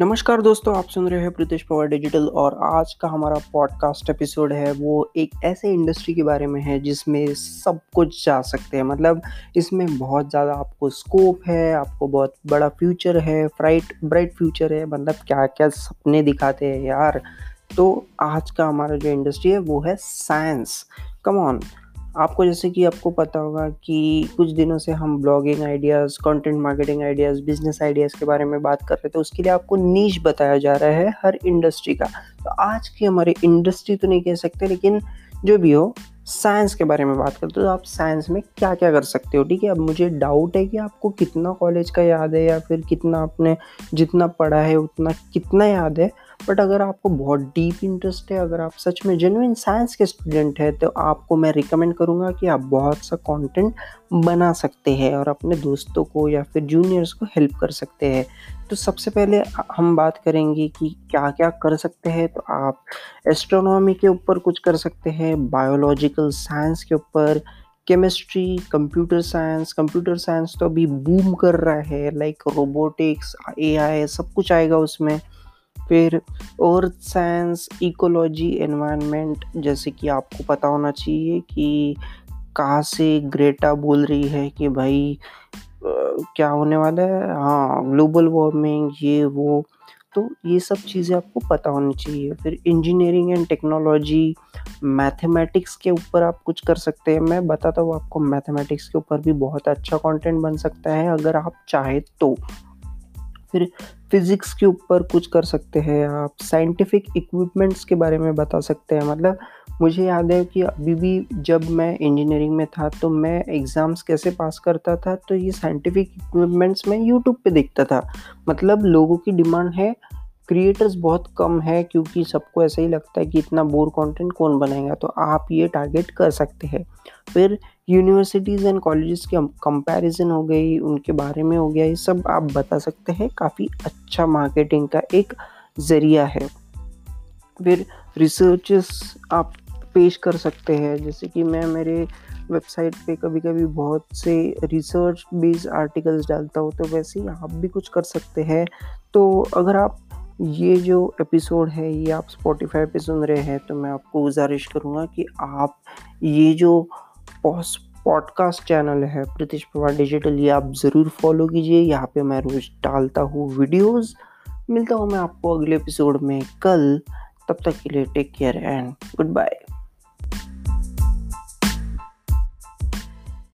नमस्कार दोस्तों, आप सुन रहे हैं प्रीतेश पवार डिजिटल और आज का हमारा पॉडकास्ट एपिसोड है वो एक ऐसे इंडस्ट्री के बारे में है जिसमें सब कुछ जा सकते हैं। मतलब इसमें बहुत ज़्यादा आपको स्कोप है, आपको बहुत बड़ा फ्यूचर है फ्राइट ब्राइट फ्यूचर है मतलब क्या क्या सपने दिखाते हैं यार। तो आज का हमारा जो इंडस्ट्री है वो है साइंस कम ऑन आपको जैसे कि आपको पता होगा कि कुछ दिनों से हम blogging ideas content marketing ideas business ideas के बारे में बात कर रहे थे, उसके लिए आपको नीच बताया जा रहा है हर इंडस्ट्री का। तो आज की हमारी इंडस्ट्री तो नहीं कह सकते, लेकिन जो भी हो साइंस के बारे में बात करते हो तो आप साइंस में क्या क्या कर सकते हो, ठीक है? अब मुझे डाउट है कि आपको कितना कॉलेज का याद है या फिर कितना आपने जितना पढ़ा है, उतना कितना याद है बट अगर आपको बहुत डीप इंटरेस्ट है, अगर आप सच में जेनुइन साइंस के स्टूडेंट हैं तो आपको मैं रिकमेंड करूँगा कि आप बहुत सा कंटेंट बना सकते हैं और अपने दोस्तों को या फिर जूनियर्स को हेल्प कर सकते हैं। तो सबसे पहले हम बात करेंगे कि क्या क्या कर सकते हैं। तो आप एस्ट्रोनॉमी के ऊपर कुछ कर सकते हैं बायोलॉजिकल साइंस के ऊपर chemistry computer science computer science तो अभी बूम कर रहा है लाइक रोबोटिक्स एआई सब कुछ आएगा उसमें। फिर अर्थ साइंस इकोलॉजी एनवायरनमेंट जैसे कि आपको पता होना चाहिए कि कहाँ से ग्रेटा बोल रही है कि भाई क्या होने वाला है? हाँ ग्लोबल वार्मिंग ये, वो। तो ये सब चीज़ें आपको पता होनी चाहिए। फिर इंजीनियरिंग एंड टेक्नोलॉजी मैथमेटिक्स के ऊपर आप कुछ कर सकते हैं। मैं बताता हूँ आपको मैथमेटिक्स के ऊपर भी बहुत अच्छा कंटेंट बन सकता है, अगर आप चाहें तो। फिर फिज़िक्स के ऊपर कुछ कर सकते हैं आप। साइंटिफिक इक्विपमेंट्स के बारे में बता सकते हैं। मतलब मुझे याद है कि अभी भी जब मैं इंजीनियरिंग में था तो मैं एग्ज़ाम्स कैसे पास करता था तो ये साइंटिफिक इक्विपमेंट्स मैं यूट्यूब पे देखता था। मतलब लोगों की डिमांड है क्रिएटर्स बहुत कम है, क्योंकि सबको ऐसा ही लगता है कि इतना बोर कंटेंट कौन बनाएगा तो आप ये टारगेट कर सकते हैं। फिर यूनिवर्सिटीज़ एंड कॉलेजेस की कंपैरिजन हो गई, उनके बारे में हो गया, ये सब आप बता सकते हैं। काफ़ी अच्छा मार्केटिंग का एक ज़रिया है। फिर रिसर्चेस आप पेश कर सकते हैं। जैसे कि मैं मेरे वेबसाइट पे कभी कभी बहुत से रिसर्च बेस्ड आर्टिकल्स डालता हूँ तो वैसे ही आप भी कुछ कर सकते हैं। तो अगर आप ये जो एपिसोड है, ये आप स्पॉटिफाई पे सुन रहे हैं तो मैं आपको गुजारिश करूँगा कि आप ये जो पॉस पॉडकास्ट चैनल है प्रीतिश पवार डिजिटल ये आप ज़रूर फॉलो कीजिए। यहाँ पे मैं रोज़ डालता हूँ वीडियोस मिलता हूँ मैं आपको अगले एपिसोड में कल। तब तक के लिए take care and good bye